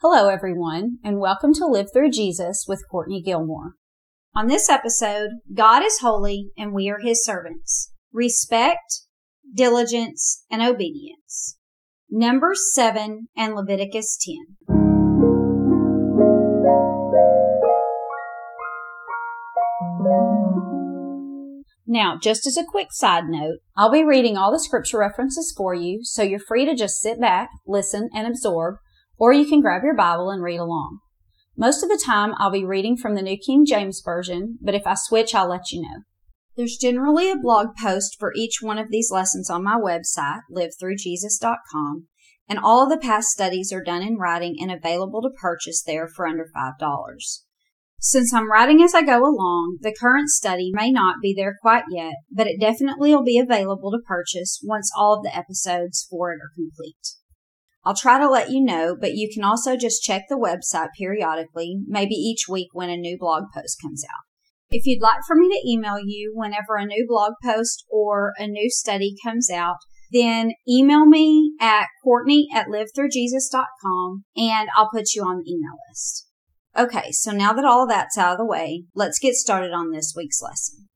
Hello, everyone, and welcome to Live Through Jesus with Courtney Gilmore. On this episode, God is holy and we are his servants. Respect, diligence, and obedience. Numbers 7 and Leviticus 10. Now, just as a quick side note, I'll be reading all the scripture references for you, so you're free to just sit back, listen, and absorb or you can grab your Bible and read along. Most of the time, I'll be reading from the New King James Version, but if I switch, I'll let you know. There's generally a blog post for each one of these lessons on my website, livethroughjesus.com, and all of the past studies are done in writing and available to purchase there for under $5. Since I'm writing as I go along, the current study may not be there quite yet, but it definitely will be available to purchase once all of the episodes for it are complete. I'll try to let you know, but you can also just check the website periodically, maybe each week when a new blog post comes out. If you'd like for me to email you whenever a new blog post or a new study comes out, then email me at Courtney at livethroughjesus.com and I'll put you on the email list. Okay, so now that all that's out of the way, let's get started on this week's lesson.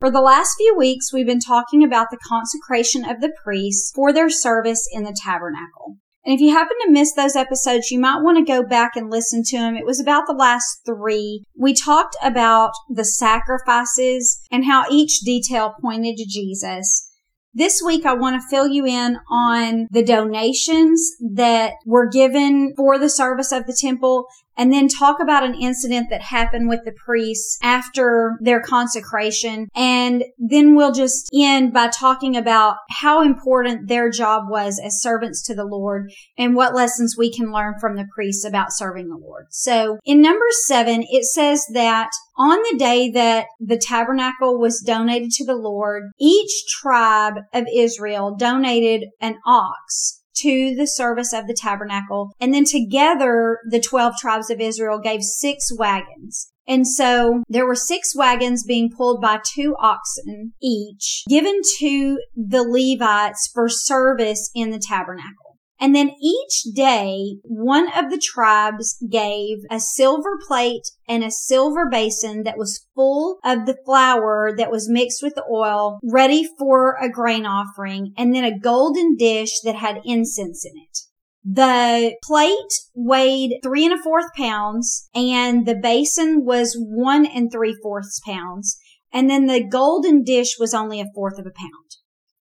For the last few weeks, we've been talking about the consecration of the priests for their service in the tabernacle. And if you happen to miss those episodes, you might want to go back and listen to them. It was about the last three. We talked about the sacrifices and how each detail pointed to Jesus. This week, I want to fill you in on the donations that were given for the service of the temple and then talk about an incident that happened with the priests after their consecration. And then we'll just end by talking about how important their job was as servants to the Lord and what lessons we can learn from the priests about serving the Lord. So in number seven, it says that on the day that the tabernacle was donated to the Lord, each tribe of Israel donated an ox to the service of the tabernacle. And then together, the 12 tribes of Israel gave six wagons. And so there were six wagons being pulled by two oxen each given to the Levites for service in the tabernacle. And then each day, one of the tribes gave a silver plate and a silver basin that was full of the flour that was mixed with the oil, ready for a grain offering, and then a golden dish that had incense in it. The plate weighed three and a fourth pounds and the basin was one and three fourths pounds. And then the golden dish was only a fourth of a pound.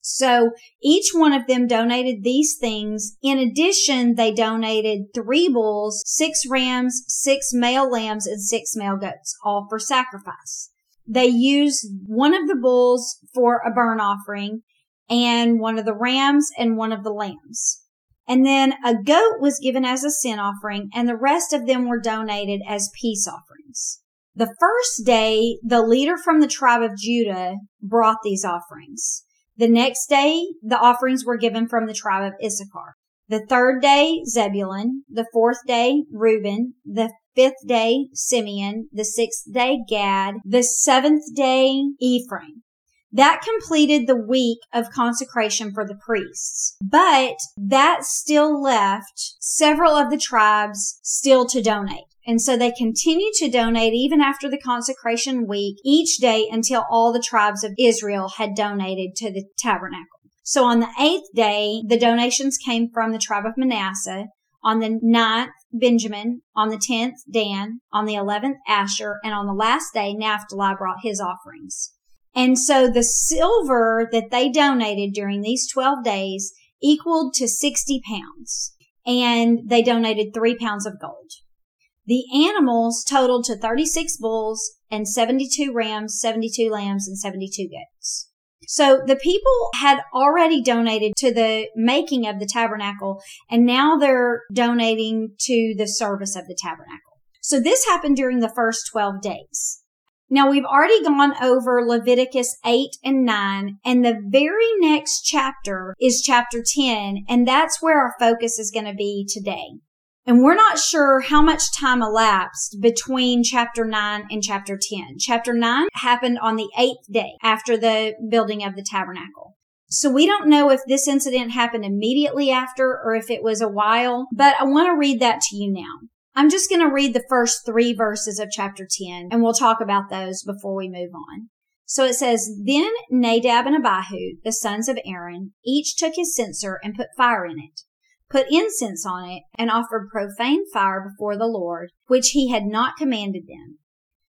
So each one of them donated these things. In addition, they donated three bulls, six rams, six male lambs, and six male goats, all for sacrifice. They used one of the bulls for a burnt offering and one of the rams and one of the lambs. And then a goat was given as a sin offering and the rest of them were donated as peace offerings. The first day, the leader from the tribe of Judah brought these offerings. The next day, the offerings were given from the tribe of Issachar. The third day, Zebulun. The fourth day, Reuben. The fifth day, Simeon. The sixth day, Gad. The seventh day, Ephraim. That completed the week of consecration for the priests. But that still left several of the tribes still to donate. And so they continued to donate even after the consecration week each day until all the tribes of Israel had donated to the tabernacle. So on the eighth day, the donations came from the tribe of Manasseh. On the ninth, Benjamin. On the tenth, Dan. On the eleventh, Asher. And on the last day, Naphtali brought his offerings. And so the silver that they donated during these 12 days equaled to 60 pounds. And they donated three pounds of gold. The animals totaled to 36 bulls and 72 rams, 72 lambs, and 72 goats. So the people had already donated to the making of the tabernacle and now they're donating to the service of the tabernacle. So this happened during the first 12 days. Now we've already gone over Leviticus 8 and 9 and the very next chapter is chapter 10 and that's where our focus is going to be today. And we're not sure how much time elapsed between chapter 9 and chapter 10. Chapter 9 happened on the eighth day after the building of the tabernacle. So we don't know if this incident happened immediately after or if it was a while, but I want to read that to you now. I'm just going to read the first three verses of chapter 10 and we'll talk about those before we move on. So it says, Then Nadab and Abihu, the sons of Aaron, each took his censer and put fire in it, put incense on it, and offered profane fire before the Lord, which he had not commanded them.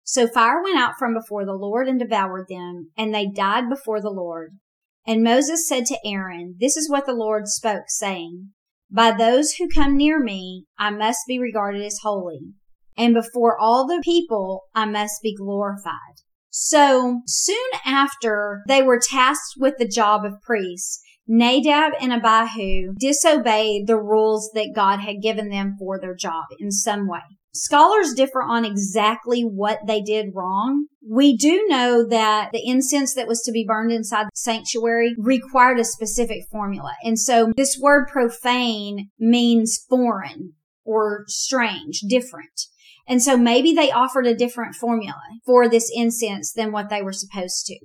So fire went out from before the Lord and devoured them, and they died before the Lord. And Moses said to Aaron, This is what the Lord spoke, saying, By those who come near me, I must be regarded as holy, and before all the people, I must be glorified. So soon after they were tasked with the job of priests, Nadab and Abihu disobeyed the rules that God had given them for their job in some way. Scholars differ on exactly what they did wrong. We do know that the incense that was to be burned inside the sanctuary required a specific formula. And so this word profane means foreign or strange, different. And so maybe they offered a different formula for this incense than what they were supposed to.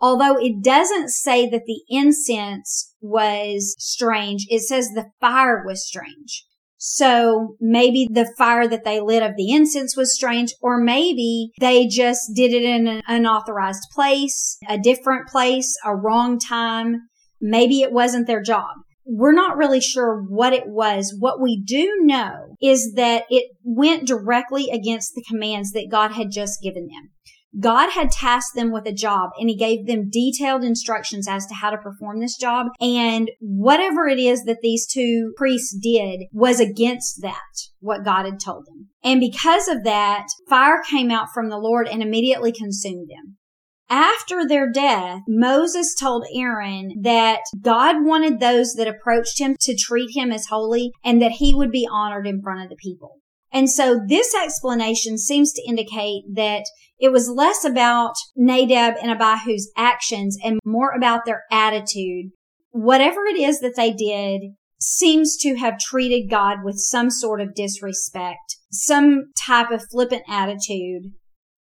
Although it doesn't say that the incense was strange, it says the fire was strange. So maybe the fire that they lit of the incense was strange, or maybe they just did it in an unauthorized place, a different place, a wrong time. Maybe it wasn't their job we're not really sure what it was. What we do know is that it went directly against the commands that God had just given them. God had tasked them with a job and he gave them detailed instructions as to how to perform this job. And whatever it is that these two priests did was against that, what God had told them. And because of that, fire came out from the Lord and immediately consumed them. After their death, Moses told Aaron that God wanted those that approached him to treat him as holy and that he would be honored in front of the people. And so this explanation seems to indicate that it was less about Nadab and Abihu's actions and more about their attitude. Whatever it is that they did seems to have treated God with some sort of disrespect, some type of flippant attitude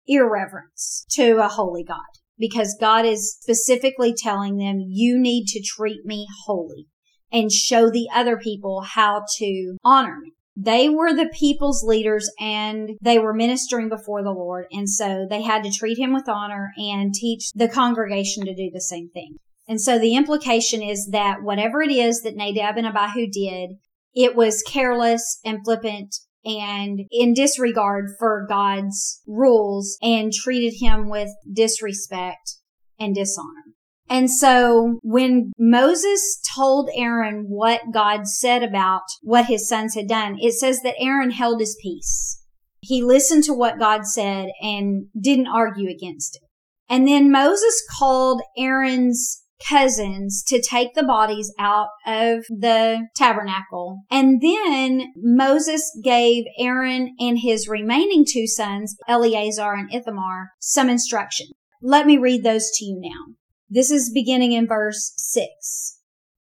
irreverence to a holy God because God is specifically telling them, you need to treat me holy and show the other people how to honor me. They were the people's leaders and they were ministering before the Lord. And so they had to treat him with honor and teach the congregation to do the same thing. And so the implication is that whatever it is that Nadab and Abihu did, it was careless and flippant and in disregard for God's rules and treated him with disrespect and dishonor. And so when Moses told Aaron what God said about what his sons had done, it says that Aaron held his peace. He listened to what God said and didn't argue against it. And then Moses called Aaron's cousins to take the bodies out of the tabernacle. And then Moses gave Aaron and his remaining two sons, Eleazar and Ithamar, some instruction. Let me read those to you now. This is beginning in verse six.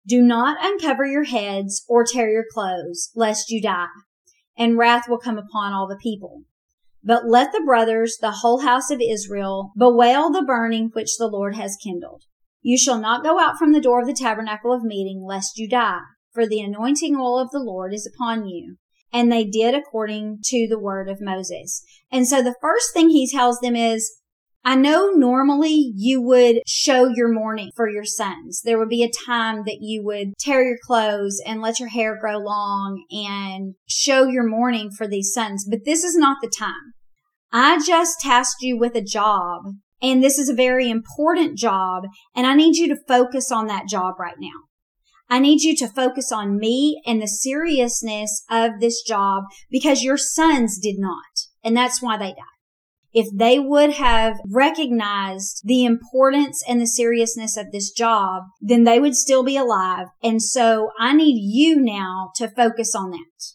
Do not uncover your heads or tear your clothes, lest you die, and wrath will come upon all the people. But let the brothers, the whole house of Israel, bewail the burning which the Lord has kindled. You shall not go out from the door of the tabernacle of meeting, lest you die, for the anointing oil of the Lord is upon you. And they did according to the word of Moses. And so the first thing he tells them is, I know normally you would show your mourning for your sons. There would be a time that you would tear your clothes and let your hair grow long and show your mourning for these sons, but this is not the time. I just tasked you with a job and this is a very important job. And I need you to focus on that job right now. I need you to focus on me and the seriousness of this job because your sons did not. And that's why they died. If they would have recognized the importance and the seriousness of this job, then they would still be alive. And so I need you now to focus on that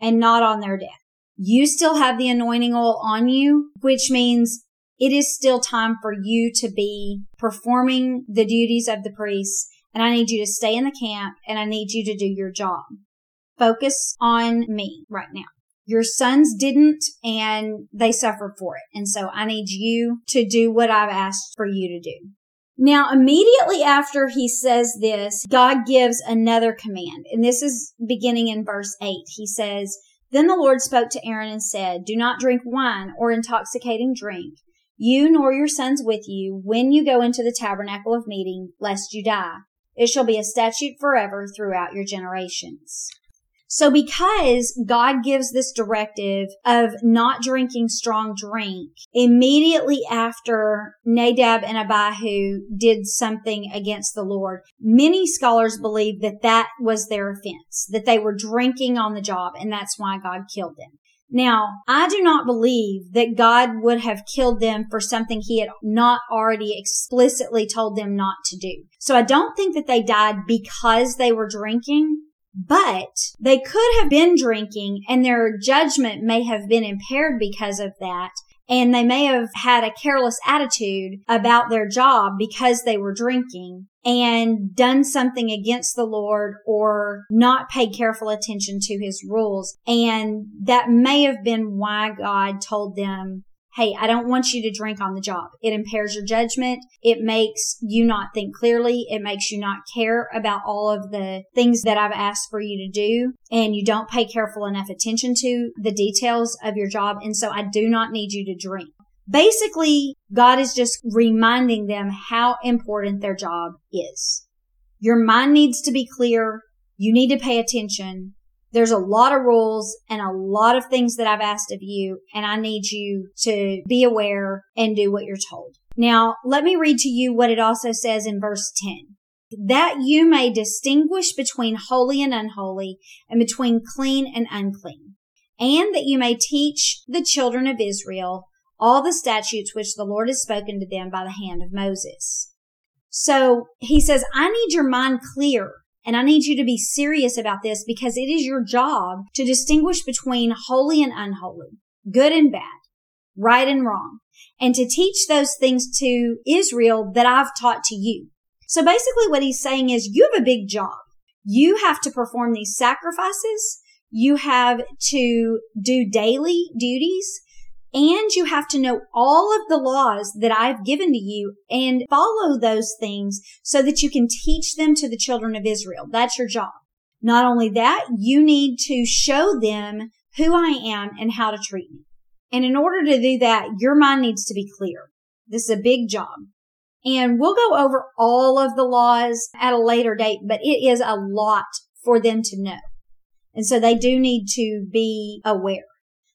and not on their death. You still have the anointing oil on you, which means it is still time for you to be performing the duties of the priest. And I need you to stay in the camp and I need you to do your job. focus on me right now. Your sons didn't and they suffered for it. And so I need you to do what I've asked for you to do. Now, immediately after he says this, God gives another command. And this is beginning in verse 8. He says, Then the Lord spoke to Aaron and said, Do not drink wine or intoxicating drink, you nor your sons with you, when you go into the tabernacle of meeting, lest you die. It shall be a statute forever throughout your generations. So because God gives this directive of not drinking strong drink, immediately after Nadab and Abihu did something against the Lord, many scholars believe that that was their offense, that they were drinking on the job and that's why God killed them. Now, I do not believe that God would have killed them for something he had not already explicitly told them not to do. So I don't think that they died because they were drinking. But they could have been drinking and their judgment may have been impaired because of that. And they may have had a careless attitude about their job because they were drinking and done something against the Lord or not paid careful attention to his rules. And that may have been why God told them hey, I don't want you to drink on the job. It impairs your judgment. It makes you not think clearly. It makes you not care about all of the things that I've asked for you to do. And you don't pay careful enough attention to the details of your job. And so I do not need you to drink. Basically, God is just reminding them how important their job is. Your mind needs to be clear. You need to pay attention there's a lot of rules and a lot of things that I've asked of you, and I need you to be aware and do what you're told. Now, let me read to you what it also says in verse 10. That you may distinguish between holy and unholy and between clean and unclean, and that you may teach the children of Israel all the statutes which the Lord has spoken to them by the hand of Moses. So he says, I need your mind clear and I need you to be serious about this because it is your job to distinguish between holy and unholy, good and bad, right and wrong, and to teach those things to Israel that I've taught to you. So basically what he's saying is you have a big job. You have to perform these sacrifices. You have to do daily duties and you have to know all of the laws that I've given to you and follow those things so that you can teach them to the children of Israel. That's your job. Not only that, you need to show them who I am and how to treat me. And in order to do that, your mind needs to be clear. This is a big job. And we'll go over all of the laws at a later date, but it is a lot for them to know. And so they do need to be aware.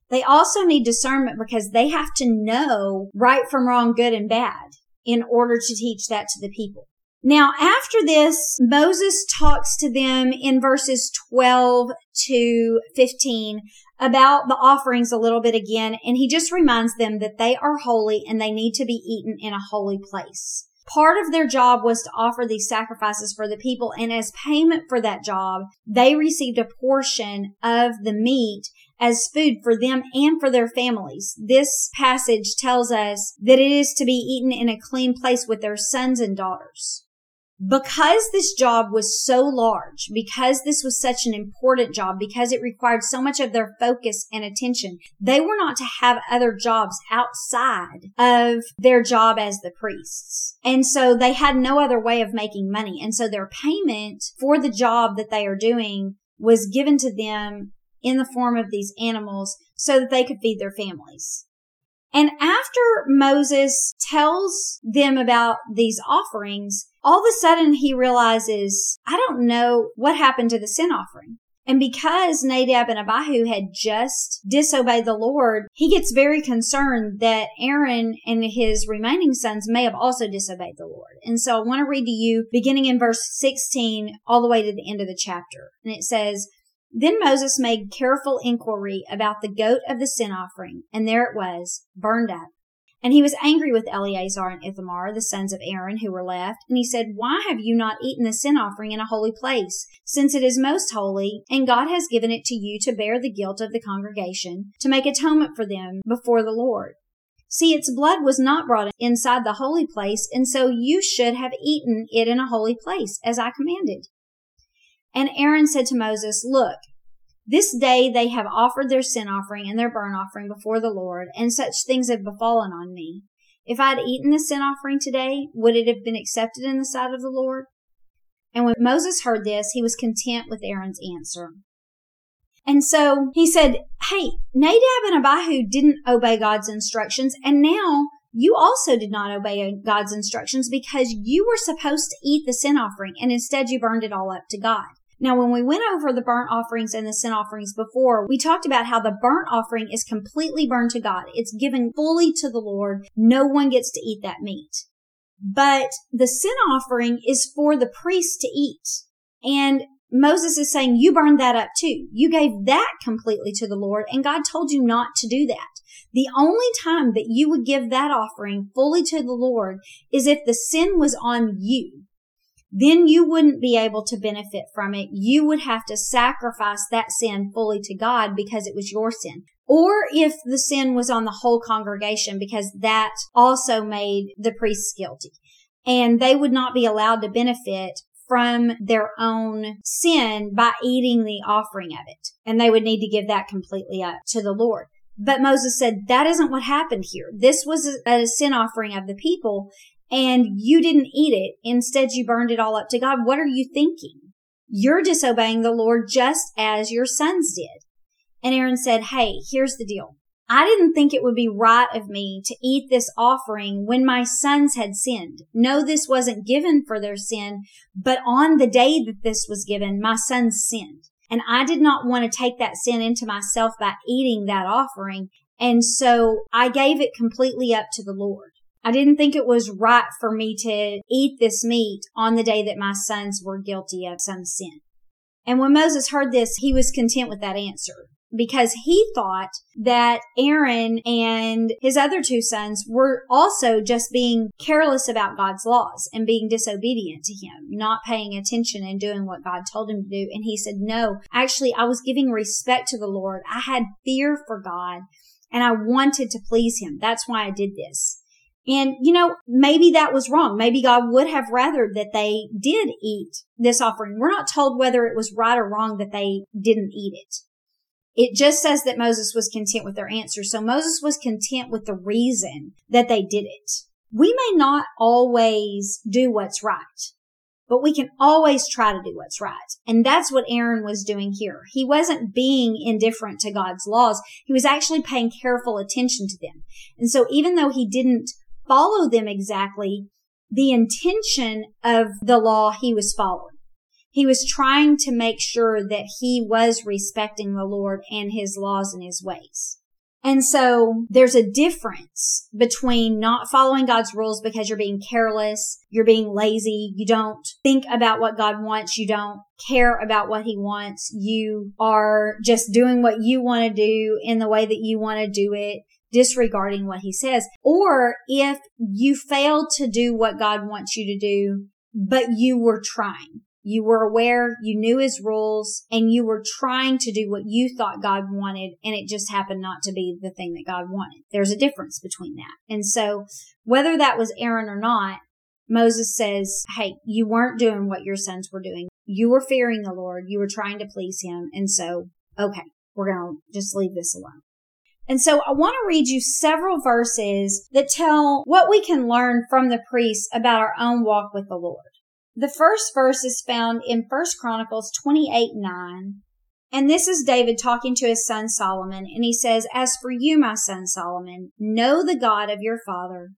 They also need discernment because they have to know right from wrong, good and bad in order to teach that to the people. Now, after this, Moses talks to them in verses 12 to 15 about the offerings a little bit again, and he just reminds them that they are holy and they need to be eaten in a holy place. Part of their job was to offer these sacrifices for the people, and as payment for that job, they received a portion of the meat as food for them and for their families. This passage tells us that it is to be eaten in a clean place with their sons and daughters. Because this job was so large, because this was such an important job, because it required so much of their focus and attention, they were not to have other jobs outside of their job as the priests. And so they had no other way of making money. And so their payment for the job that they are doing was given to them in the form of these animals so that they could feed their families. And after Moses tells them about these offerings, all of a sudden he realizes, I don't know what happened to the sin offering. And because Nadab and Abihu had just disobeyed the Lord, he gets very concerned that Aaron and his remaining sons may have also disobeyed the Lord. And so I want to read to you beginning in verse 16 all the way to the end of the chapter. And it says, then Moses made careful inquiry about the goat of the sin offering, and there it was, burned up. And he was angry with Eleazar and Ithamar, the sons of Aaron, who were left, and he said, Why have you not eaten the sin offering in a holy place, since it is most holy, and God has given it to you to bear the guilt of the congregation, to make atonement for them before the Lord? See, its blood was not brought inside the holy place, and so you should have eaten it in a holy place, as I commanded. And Aaron said to Moses, Look, This day they have offered their sin offering and their burnt offering before the Lord, and such things have befallen on me. If I had eaten the sin offering today, would it have been accepted in the sight of the Lord? And when Moses heard this, he was content with Aaron's answer. And so he said, Hey, Nadab and Abihu didn't obey God's instructions, and now you also did not obey God's instructions because you were supposed to eat the sin offering, and instead you burned it all up to God. Now, when we went over the burnt offerings and the sin offerings before, we talked about how the burnt offering is completely burned to God. It's given fully to the Lord. No one gets to eat that meat. But the sin offering is for the priest to eat. And Moses is saying, you burned that up too. You gave that completely to the Lord and God told you not to do that. The only time that you would give that offering fully to the Lord is if the sin was on you then you wouldn't be able to benefit from it. You would have to sacrifice that sin fully to God because it was your sin. Or if the sin was on the whole congregation because that also made the priests guilty. And they would not be allowed to benefit from their own sin by eating the offering of it. And they would need to give that completely up to the Lord. But Moses said, that isn't what happened here. This was a, sin offering of the people and you didn't eat it. Instead, you burned it all up to God. What are you thinking? You're disobeying the Lord just as your sons did. And Aaron said, Hey, here's the deal. I didn't think it would be right of me to eat this offering when my sons had sinned. No, this wasn't given for their sin, but on the day that this was given, my sons sinned. And I did not want to take that sin into myself by eating that offering. And so I gave it completely up to the Lord. I didn't think it was right for me to eat this meat on the day that my sons were guilty of some sin. And when Moses heard this, he was content with that answer because he thought that Aaron and his other two sons were also just being careless about God's laws and being disobedient to him, not paying attention and doing what God told him to do. And he said, no, actually, I was giving respect to the Lord. I had fear for God and I wanted to please him. That's why I did this. And, you know, maybe that was wrong. Maybe God would have rather that they did eat this offering. We're not told whether it was right or wrong that they didn't eat it. It just says that Moses was content with their answer. So Moses was content with the reason that they did it. We may not always do what's right, but we can always try to do what's right. And that's what Aaron was doing here. He wasn't being indifferent to God's laws. He was actually paying careful attention to them. And so even though he didn't follow them exactly, the intention of the law he was following. He was trying to make sure that he was respecting the Lord and his laws and his ways. And so there's a difference between not following God's rules because you're being careless, you're being lazy, you don't think about what God wants, you don't care about what he wants, you are just doing what you want to do in the way that you want to do it disregarding what he says. Or if you failed to do what God wants you to do, but you were trying. You were aware, you knew his rules, and you were trying to do what you thought God wanted, and it just happened not to be the thing that God wanted. There's a difference between that. And so, whether that was Aaron or not, Moses says, Hey, you weren't doing what your sons were doing. You were fearing the Lord. You were trying to please him. And so, okay, we're going to just leave this alone. And so I want to read you several verses that tell what we can learn from the priests about our own walk with the Lord. The first verse is found in 1 Chronicles 28 9. And this is David talking to his son Solomon. And he says, As for you, my son Solomon, know the God of your father.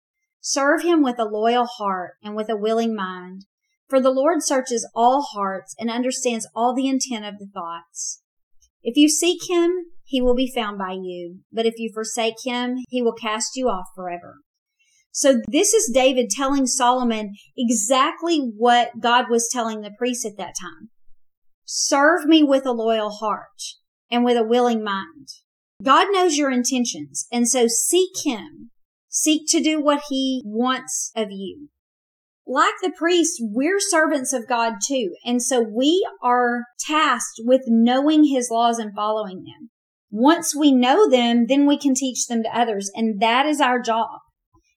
Serve him with a loyal heart and with a willing mind. For the Lord searches all hearts and understands all the intent of the thoughts. If you seek him, he will be found by you. But if you forsake him, he will cast you off forever. So this is David telling Solomon exactly what God was telling the priests at that time. Serve me with a loyal heart and with a willing mind. God knows your intentions. And so seek him. Seek to do what he wants of you like the priests, we're servants of God too. And so we are tasked with knowing his laws and following them. Once we know them, then we can teach them to others. And that is our job.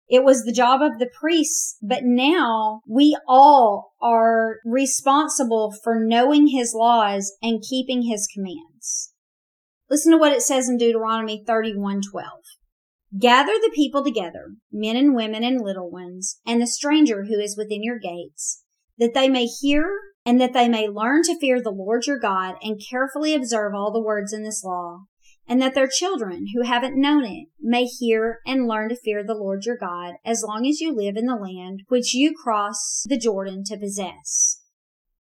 It was the job of the priests, but now we all are responsible for knowing his laws and keeping his commands. Listen to what it says in Deuteronomy 31:12. Gather the people together, men and women and little ones, and the stranger who is within your gates, that they may hear and that they may learn to fear the Lord your God and carefully observe all the words in this law, and that their children who haven't known it may hear and learn to fear the Lord your God as long as you live in the land which you cross the Jordan to possess.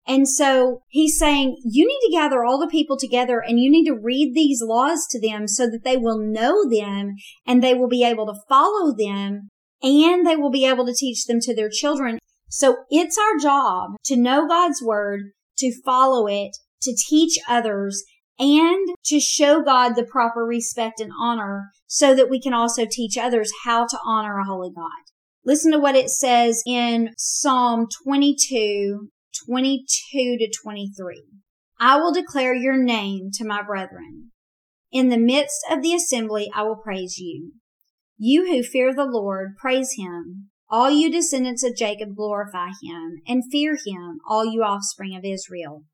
And so he's saying you need to gather all the people together and you need to read these laws to them so that they will know them and they will be able to follow them and they will be able to teach them to their children. So it's our job to know God's word, to follow it, to teach others and to show God the proper respect and honor so that we can also teach others how to honor a holy God. Listen to what it says in Psalm 22 22 to 23. I will declare your name to my brethren. In the midst of the assembly, I will praise you. You who fear the Lord, praise him. All you descendants of Jacob, glorify him and fear him, all you offspring of Israel.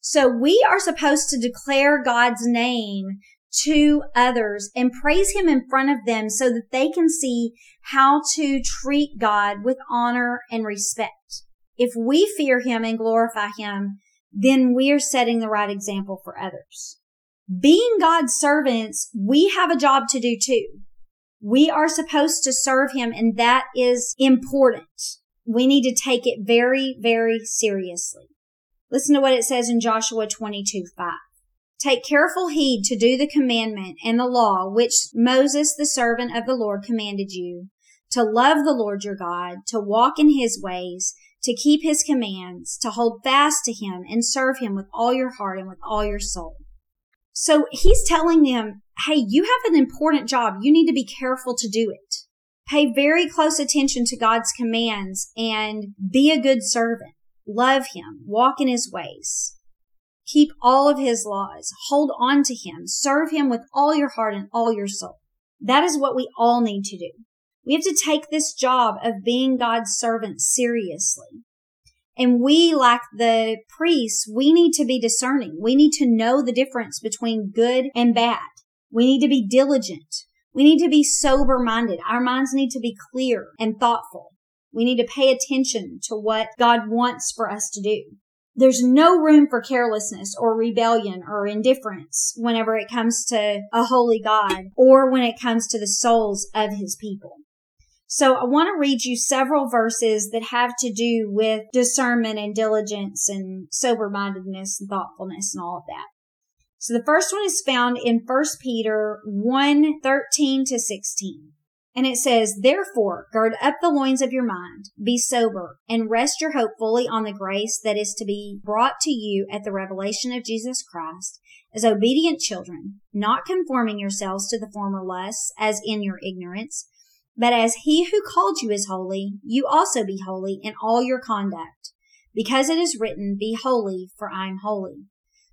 So we are supposed to declare God's name to others and praise him in front of them so that they can see how to treat God with honor and respect if we fear him and glorify him, then we're setting the right example for others. Being God's servants, we have a job to do too. We are supposed to serve him and that is important. We need to take it very, very seriously. Listen to what it says in Joshua 22, 5. Take careful heed to do the commandment and the law which Moses, the servant of the Lord, commanded you, to love the Lord your God, to walk in his ways, to keep his commands, to hold fast to him and serve him with all your heart and with all your soul. So he's telling them, hey, you have an important job. You need to be careful to do it. Pay very close attention to God's commands and be a good servant. Love him. Walk in his ways. Keep all of his laws. Hold on to him. Serve him with all your heart and all your soul. That is what we all need to do. We have to take this job of being God's servant seriously. And we, like the priests, we need to be discerning. We need to know the difference between good and bad. We need to be diligent. We need to be sober minded. Our minds need to be clear and thoughtful. We need to pay attention to what God wants for us to do. There's no room for carelessness or rebellion or indifference whenever it comes to a holy God or when it comes to the souls of his people. So I want to read you several verses that have to do with discernment and diligence and sober mindedness and thoughtfulness and all of that. So the first one is found in 1 Peter 1, 13 to 16. And it says, Therefore, gird up the loins of your mind, be sober, and rest your hope fully on the grace that is to be brought to you at the revelation of Jesus Christ, as obedient children, not conforming yourselves to the former lusts, as in your ignorance, but as he who called you is holy, you also be holy in all your conduct. Because it is written, be holy, for I am holy.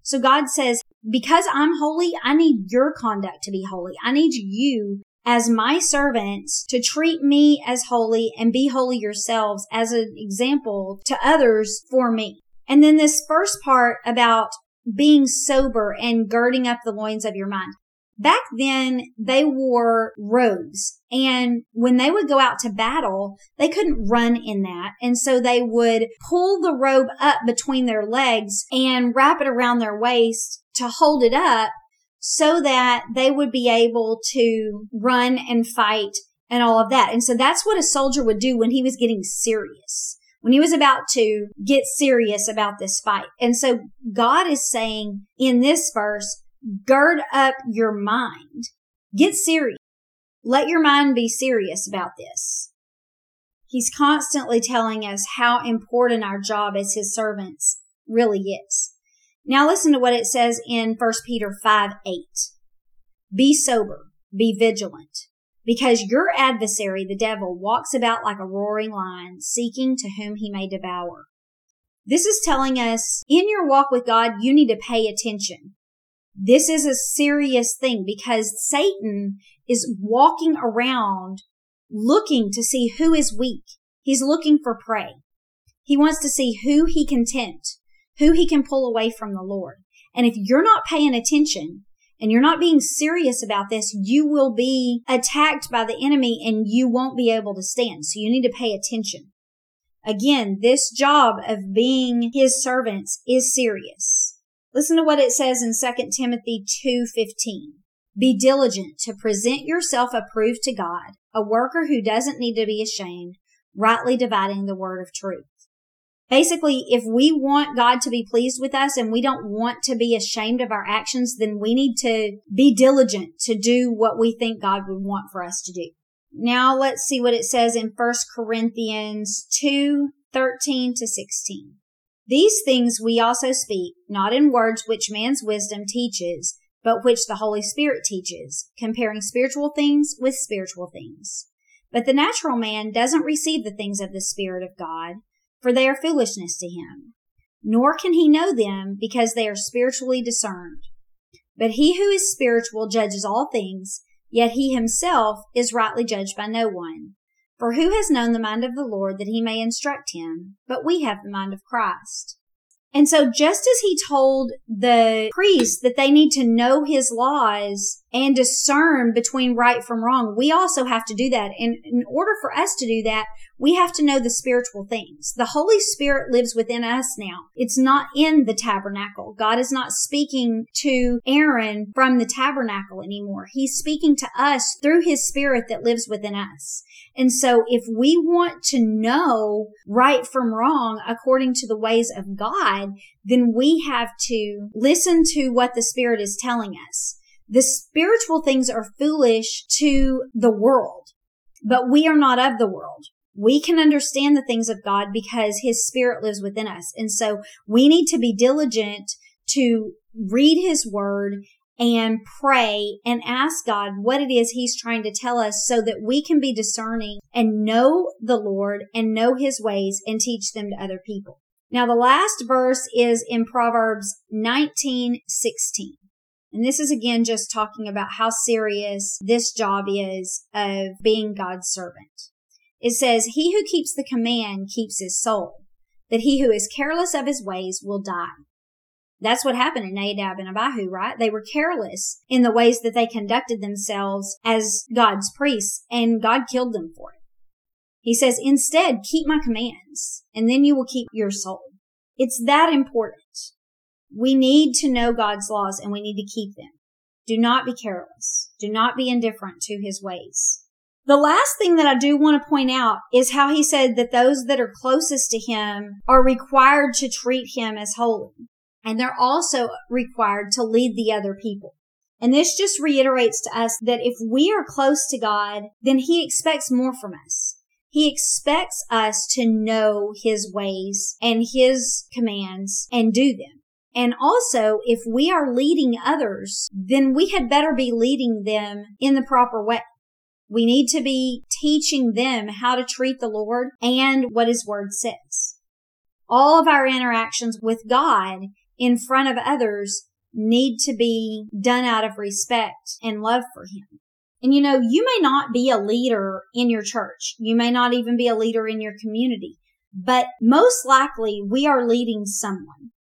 So God says, because I'm holy, I need your conduct to be holy. I need you as my servants to treat me as holy and be holy yourselves as an example to others for me. And then this first part about being sober and girding up the loins of your mind. Back then, they wore robes. And when they would go out to battle, they couldn't run in that. And so they would pull the robe up between their legs and wrap it around their waist to hold it up so that they would be able to run and fight and all of that. And so that's what a soldier would do when he was getting serious, when he was about to get serious about this fight. And so God is saying in this verse, gird up your mind. Get serious. Let your mind be serious about this. He's constantly telling us how important our job as his servants really is. Now listen to what it says in 1 Peter 5 8. Be sober, be vigilant, because your adversary, the devil, walks about like a roaring lion, seeking to whom he may devour. This is telling us in your walk with God, you need to pay attention. This is a serious thing because Satan is walking around looking to see who is weak. He's looking for prey. He wants to see who he can tempt, who he can pull away from the Lord. And if you're not paying attention and you're not being serious about this, you will be attacked by the enemy and you won't be able to stand. So you need to pay attention. Again, this job of being his servants is serious. Listen to what it says in 2 Timothy 2:15. Be diligent to present yourself approved to God, a worker who doesn't need to be ashamed, rightly dividing the word of truth. Basically, if we want God to be pleased with us and we don't want to be ashamed of our actions, then we need to be diligent to do what we think God would want for us to do. Now let's see what it says in 1 Corinthians 2, 13 to 16. These things we also speak, not in words which man's wisdom teaches, but which the Holy Spirit teaches, comparing spiritual things with spiritual things. But the natural man doesn't receive the things of the Spirit of God, for they are foolishness to him. Nor can he know them because they are spiritually discerned. But he who is spiritual judges all things, yet he himself is rightly judged by no one. For who has known the mind of the Lord that he may instruct him? But we have the mind of Christ. And so just as he told the priests that they need to know his laws and discern between right from wrong, we also have to do that. And in order for us to do that, we have to know the spiritual things. The Holy Spirit lives within us now. It's not in the tabernacle. God is not speaking to Aaron from the tabernacle anymore. He's speaking to us through his spirit that lives within us. And so if we want to know right from wrong according to the ways of God, then we have to listen to what the Spirit is telling us. The spiritual things are foolish to the world, but we are not of the world. We can understand the things of God because His Spirit lives within us. And so we need to be diligent to read His Word and pray and ask God what it is He's trying to tell us so that we can be discerning and know the Lord and know His ways and teach them to other people. Now the last verse is in Proverbs 19, 16. And this is again just talking about how serious this job is of being God's servant. It says, He who keeps the command keeps his soul, but he who is careless of his ways will die. That's what happened in Nadab and Abihu, right? They were careless in the ways that they conducted themselves as God's priests, and God killed them for it. He says, instead, keep my commands, and then you will keep your soul. It's that important. We need to know God's laws and we need to keep them. Do not be careless. Do not be indifferent to his ways. The last thing that I do want to point out is how he said that those that are closest to him are required to treat him as holy. And they're also required to lead the other people. And this just reiterates to us that if we are close to God, then he expects more from us. He expects us to know his ways and his commands and do them. And also, if we are leading others, then we had better be leading them in the proper way. We need to be teaching them how to treat the Lord and what his word says. All of our interactions with God in front of others need to be done out of respect and love for him. And you know, you may not be a leader in your church. You may not even be a leader in your community, but most likely we are leading someone,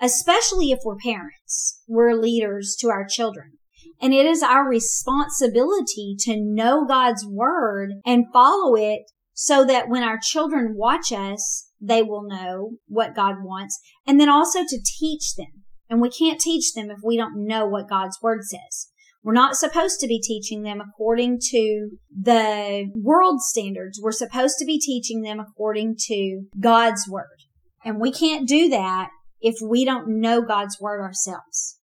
especially if we're parents. We're leaders to our children. And it is our responsibility to know God's word and follow it so that when our children watch us, they will know what God wants and then also to teach them. And we can't teach them if we don't know what God's word says. We're not supposed to be teaching them according to the world standards. We're supposed to be teaching them according to God's word. And we can't do that if we don't know God's word ourselves.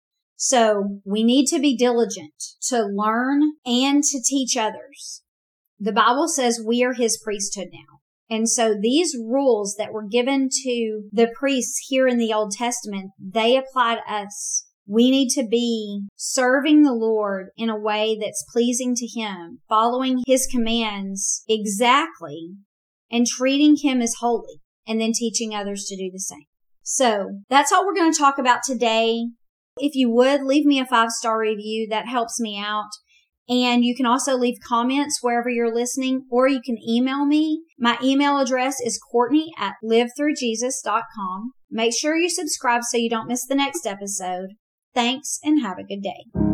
So we need to be diligent to learn and to teach others. The Bible says we are his priesthood now. And so these rules that were given to the priests here in the Old Testament, they apply to us. We need to be serving the Lord in a way that's pleasing to Him, following His commands exactly, and treating Him as holy, and then teaching others to do the same. So that's all we're going to talk about today. If you would leave me a five star review, that helps me out. And you can also leave comments wherever you're listening, or you can email me. My email address is Courtney at livethroughjesus.com. Make sure you subscribe so you don't miss the next episode. Thanks and have a good day.